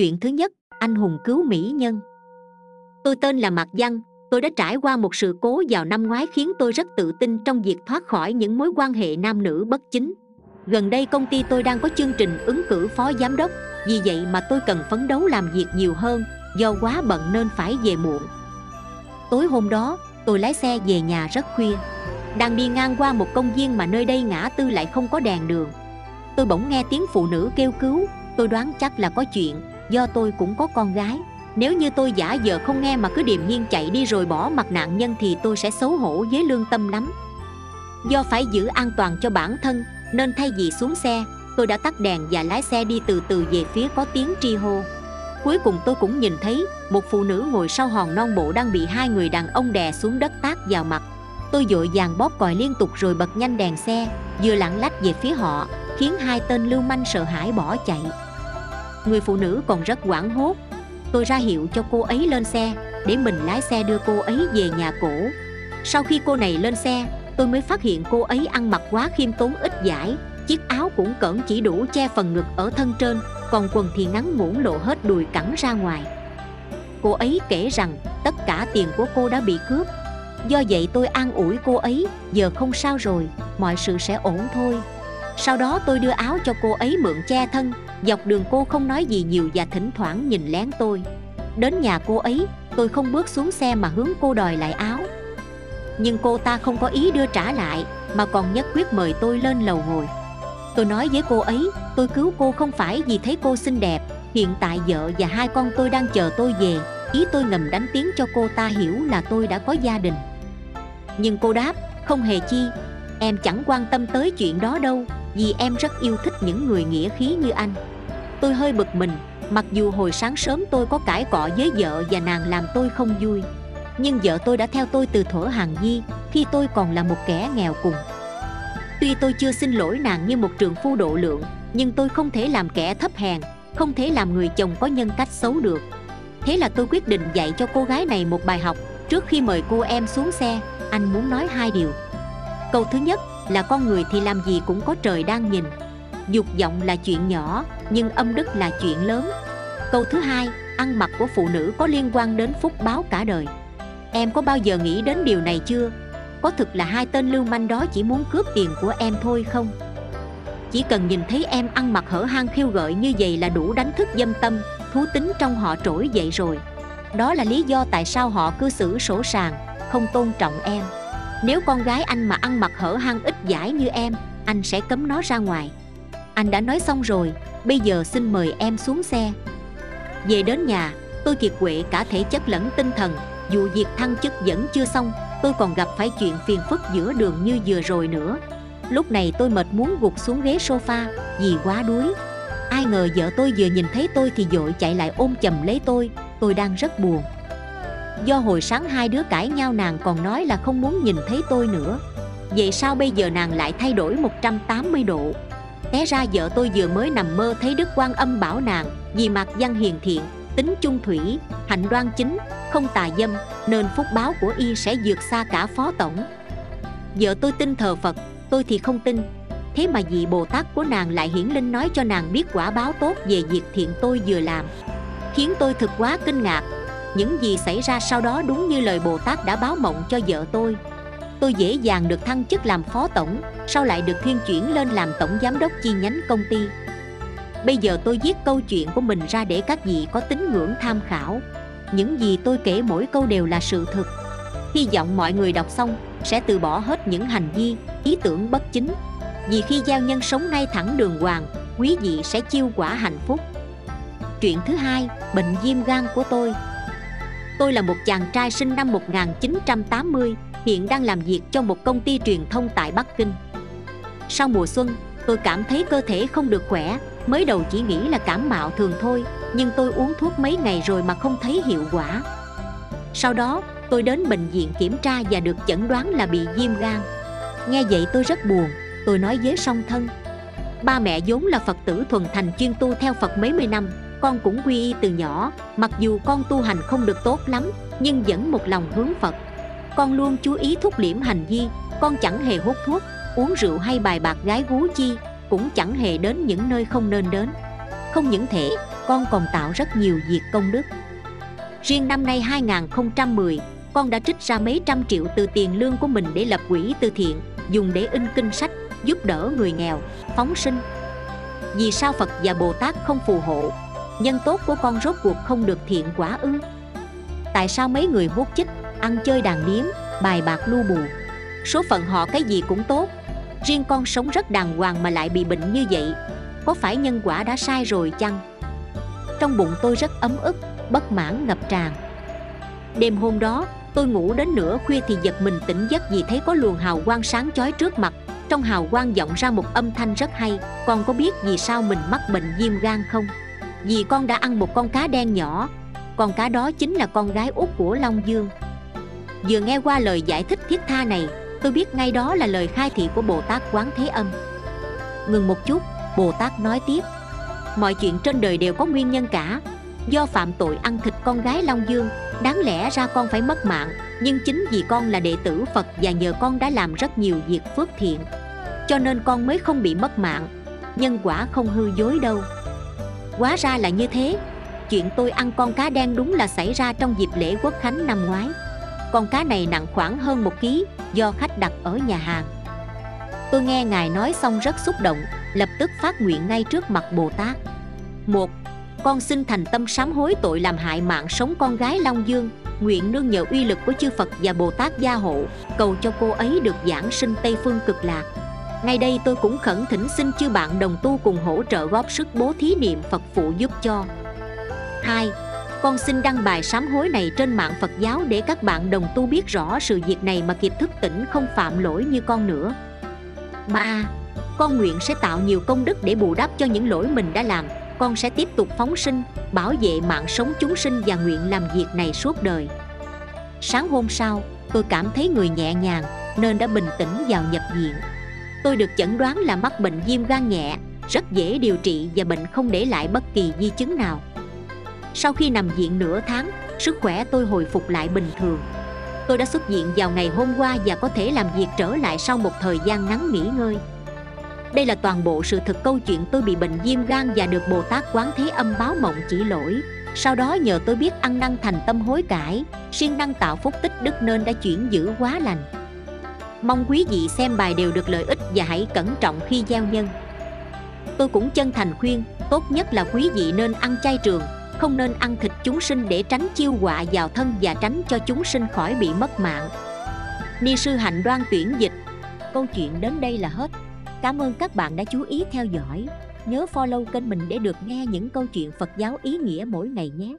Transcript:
Chuyện thứ nhất, anh hùng cứu mỹ nhân. Tôi tên là Mạc Văn, tôi đã trải qua một sự cố vào năm ngoái khiến tôi rất tự tin trong việc thoát khỏi những mối quan hệ nam nữ bất chính. Gần đây công ty tôi đang có chương trình ứng cử phó giám đốc Vì vậy mà tôi cần phấn đấu làm việc nhiều hơn Do quá bận nên phải về muộn. Tối hôm đó tôi lái xe về nhà rất khuya. Đang đi ngang qua một công viên mà nơi đây ngã tư lại không có đèn đường. Tôi bỗng nghe tiếng phụ nữ kêu cứu Tôi đoán chắc là có chuyện. Do tôi cũng có con gái. Nếu như tôi giả vờ không nghe mà cứ điềm nhiên chạy đi rồi bỏ mặt nạn nhân Thì tôi sẽ xấu hổ với lương tâm lắm. Do phải giữ an toàn cho bản thân, Nên thay vì xuống xe, Tôi đã tắt đèn và lái xe đi từ từ về phía có tiếng tri hô. Cuối cùng tôi cũng nhìn thấy Một phụ nữ ngồi sau hòn non bộ đang bị hai người đàn ông đè xuống đất tát vào mặt. Tôi dội vàng bóp còi liên tục rồi bật nhanh đèn xe, Vừa lặng lách về phía họ, Khiến hai tên lưu manh sợ hãi bỏ chạy. Người phụ nữ còn rất quảng hốt. Tôi ra hiệu cho cô ấy lên xe Để mình lái xe đưa cô ấy về nhà cổ Sau khi cô này lên xe Tôi mới phát hiện cô ấy ăn mặc quá khiêm tốn ít giải Chiếc áo cũng cỡn chỉ đủ che phần ngực ở thân trên Còn quần thì ngắn ngủn lộ hết đùi cẳng ra ngoài. Cô ấy kể rằng tất cả tiền của cô đã bị cướp. Do vậy tôi an ủi cô ấy Giờ không sao rồi, mọi sự sẽ ổn thôi. Sau đó tôi đưa áo cho cô ấy mượn che thân Dọc đường cô không nói gì nhiều và thỉnh thoảng nhìn lén tôi. Đến nhà cô ấy, tôi không bước xuống xe mà hướng cô đòi lại áo. Nhưng cô ta không có ý đưa trả lại Mà còn nhất quyết mời tôi lên lầu ngồi. Tôi nói với cô ấy, tôi cứu cô không phải vì thấy cô xinh đẹp Hiện tại vợ và hai con tôi đang chờ tôi về. Ý tôi ngầm đánh tiếng cho cô ta hiểu là tôi đã có gia đình. Nhưng cô đáp, không hề chi Em chẳng quan tâm tới chuyện đó đâu. Vì em rất yêu thích những người nghĩa khí như anh. Tôi hơi bực mình, Mặc dù hồi sáng sớm tôi có cãi cọ với vợ và nàng làm tôi không vui. Nhưng vợ tôi đã theo tôi từ thuở hàng di Khi tôi còn là một kẻ nghèo cùng. Tuy tôi chưa xin lỗi nàng như một trường phu độ lượng, Nhưng tôi không thể làm kẻ thấp hèn, Không thể làm người chồng có nhân cách xấu được. Thế là tôi quyết định dạy cho cô gái này một bài học, Trước khi mời cô em xuống xe, Anh muốn nói hai điều. Câu thứ nhất là con người thì làm gì cũng có trời đang nhìn. Dục vọng là chuyện nhỏ, Nhưng âm đức là chuyện lớn. Câu thứ hai, Ăn mặc của phụ nữ có liên quan đến phúc báo cả đời. Em có bao giờ nghĩ đến điều này chưa? Có thực là hai tên lưu manh đó chỉ muốn cướp tiền của em thôi không? Chỉ cần nhìn thấy em ăn mặc hở hang khiêu gợi như vậy là đủ đánh thức dâm tâm, Thú tính trong họ trỗi dậy rồi. Đó là lý do tại sao họ cư xử sổ sàng, Không tôn trọng em. Nếu con gái anh mà ăn mặc hở hang ít giải như em, Anh sẽ cấm nó ra ngoài. Anh đã nói xong rồi, Bây giờ xin mời em xuống xe. Về đến nhà, Tôi kiệt quệ cả thể chất lẫn tinh thần. Dù việc thăng chức vẫn chưa xong, tôi còn gặp phải chuyện phiền phức giữa đường như vừa rồi nữa. Lúc này tôi mệt muốn gục xuống ghế sofa vì quá đuối. Ai ngờ vợ tôi vừa nhìn thấy tôi thì dội chạy lại ôm chầm lấy tôi. Tôi đang rất buồn do hồi sáng hai đứa cãi nhau nàng còn nói là không muốn nhìn thấy tôi nữa. Vậy sao bây giờ nàng lại thay đổi 180 độ? Té ra vợ tôi vừa mới nằm mơ thấy đức quan âm bảo nàng, vì mặt văn hiền thiện, tính chung thủy, hạnh đoan chính, không tà dâm, nên phúc báo của y sẽ vượt xa cả phó tổng. Vợ tôi tin thờ phật, tôi thì không tin. Thế mà vị bồ tát của nàng lại hiển linh nói cho nàng biết quả báo tốt về việc thiện tôi vừa làm. Khiến tôi thực quá kinh ngạc những gì xảy ra sau đó đúng như lời bồ tát đã báo mộng cho vợ tôi. Tôi dễ dàng được thăng chức làm phó tổng, sau lại được thiên chuyển lên làm tổng giám đốc chi nhánh công ty. Bây giờ tôi viết câu chuyện của mình ra để các vị có tín ngưỡng tham khảo. Những gì tôi kể mỗi câu đều là sự thực. Hy vọng mọi người đọc xong, sẽ từ bỏ hết những hành vi, ý tưởng bất chính. Vì khi giao nhân sống ngay thẳng đường hoàng, quý vị sẽ chiêu quả hạnh phúc. Chuyện thứ hai, bệnh viêm gan của tôi tôi là một chàng trai sinh năm 1980 hiện đang làm việc cho một công ty truyền thông tại Bắc Kinh. Sau mùa xuân, tôi cảm thấy cơ thể không được khỏe, mới đầu chỉ nghĩ là cảm mạo thường thôi, nhưng tôi uống thuốc mấy ngày rồi mà không thấy hiệu quả. Sau đó, tôi đến bệnh viện kiểm tra và được chẩn đoán là bị viêm gan. Nghe vậy tôi rất buồn, tôi nói với song thân, ba mẹ vốn là phật tử thuần thành chuyên tu theo phật mấy mươi năm con cũng quy y từ nhỏ. Mặc dù con tu hành không được tốt lắm, nhưng vẫn một lòng hướng phật. Con luôn chú ý thúc liễm hành vi. Con chẳng hề hút thuốc, uống rượu hay bài bạc gái gú chi, cũng chẳng hề đến những nơi không nên đến. Không những thế, con còn tạo rất nhiều việc công đức. Riêng năm nay 2010 con đã trích ra mấy trăm triệu từ tiền lương của mình để lập quỹ từ thiện, dùng để in kinh sách, giúp đỡ người nghèo, phóng sinh. Vì sao phật và bồ tát không phù hộ? Nhân tốt của con rốt cuộc không được thiện quả ư. Tại sao mấy người hút chích, ăn chơi đàn điếm, bài bạc lu bù? Số phận họ cái gì cũng tốt. Riêng con sống rất đàng hoàng mà lại bị bệnh như vậy. Có phải nhân quả đã sai rồi chăng? Trong bụng tôi rất ấm ức, bất mãn, ngập tràn. Đêm hôm đó, tôi ngủ đến nửa khuya thì giật mình tỉnh giấc vì thấy có luồng hào quang sáng chói trước mặt. Trong hào quang vọng ra một âm thanh rất hay. Con có biết vì sao mình mắc bệnh viêm gan không? Vì con đã ăn một con cá đen nhỏ. Con cá đó chính là con gái út của long dương. Vừa nghe qua lời giải thích thiết tha này, tôi biết ngay đó là lời khai thị của bồ tát quán thế âm. Ngừng một chút, bồ tát nói tiếp. Mọi chuyện trên đời đều có nguyên nhân cả. Do phạm tội ăn thịt con gái long dương, đáng lẽ ra con phải mất mạng. Nhưng chính vì con là đệ tử phật và nhờ con đã làm rất nhiều việc phước thiện, cho nên con mới không bị mất mạng. Nhân quả không hư dối đâu hóa ra là như thế. Chuyện tôi ăn con cá đen đúng là xảy ra trong dịp lễ quốc khánh năm ngoái. Con cá này nặng khoảng hơn một ký, do khách đặt ở nhà hàng. Tôi nghe ngài nói xong rất xúc động, lập tức phát nguyện ngay trước mặt bồ tát. Một, con xin thành tâm sám hối tội làm hại mạng sống con gái long dương, nguyện nương nhờ uy lực của chư phật và bồ tát gia hộ, cầu cho cô ấy được giảng sinh tây phương cực lạc ngay đây tôi cũng khẩn thỉnh xin chư bạn đồng tu cùng hỗ trợ góp sức bố thí niệm phật phụ giúp cho hai con xin đăng bài sám hối này trên mạng Phật giáo để các bạn đồng tu biết rõ sự việc này mà kịp thức tỉnh không phạm lỗi như con nữa. 3. Con nguyện sẽ tạo nhiều công đức để bù đắp cho những lỗi mình đã làm. Con sẽ tiếp tục phóng sinh, bảo vệ mạng sống chúng sinh và nguyện làm việc này suốt đời. Sáng hôm sau, tôi cảm thấy người nhẹ nhàng nên đã bình tĩnh vào nhập viện. Tôi được chẩn đoán là mắc bệnh viêm gan nhẹ, rất dễ điều trị và bệnh không để lại bất kỳ di chứng nào. Sau khi nằm viện nửa tháng sức khỏe tôi hồi phục lại bình thường. Tôi đã xuất viện vào ngày hôm qua và có thể làm việc trở lại sau một thời gian ngắn nghỉ ngơi. Đây là toàn bộ sự thật câu chuyện tôi bị bệnh viêm gan và được bồ tát quán thế âm báo mộng chỉ lỗi. Sau đó nhờ tôi biết ăn năn thành tâm hối cải siêng năng tạo phúc tích đức nên đã chuyển giữ quá lành mong quý vị xem bài đều được lợi ích và hãy cẩn trọng khi gieo nhân. Tôi cũng chân thành khuyên, tốt nhất là quý vị nên ăn chay trường, không nên ăn thịt chúng sinh để tránh chiêu họa vào thân và tránh cho chúng sinh khỏi bị mất mạng. Ni sư hạnh đoan tuyển dịch, câu chuyện đến đây là hết. Cảm ơn các bạn đã chú ý theo dõi. Nhớ follow kênh mình để được nghe những câu chuyện phật giáo ý nghĩa mỗi ngày nhé.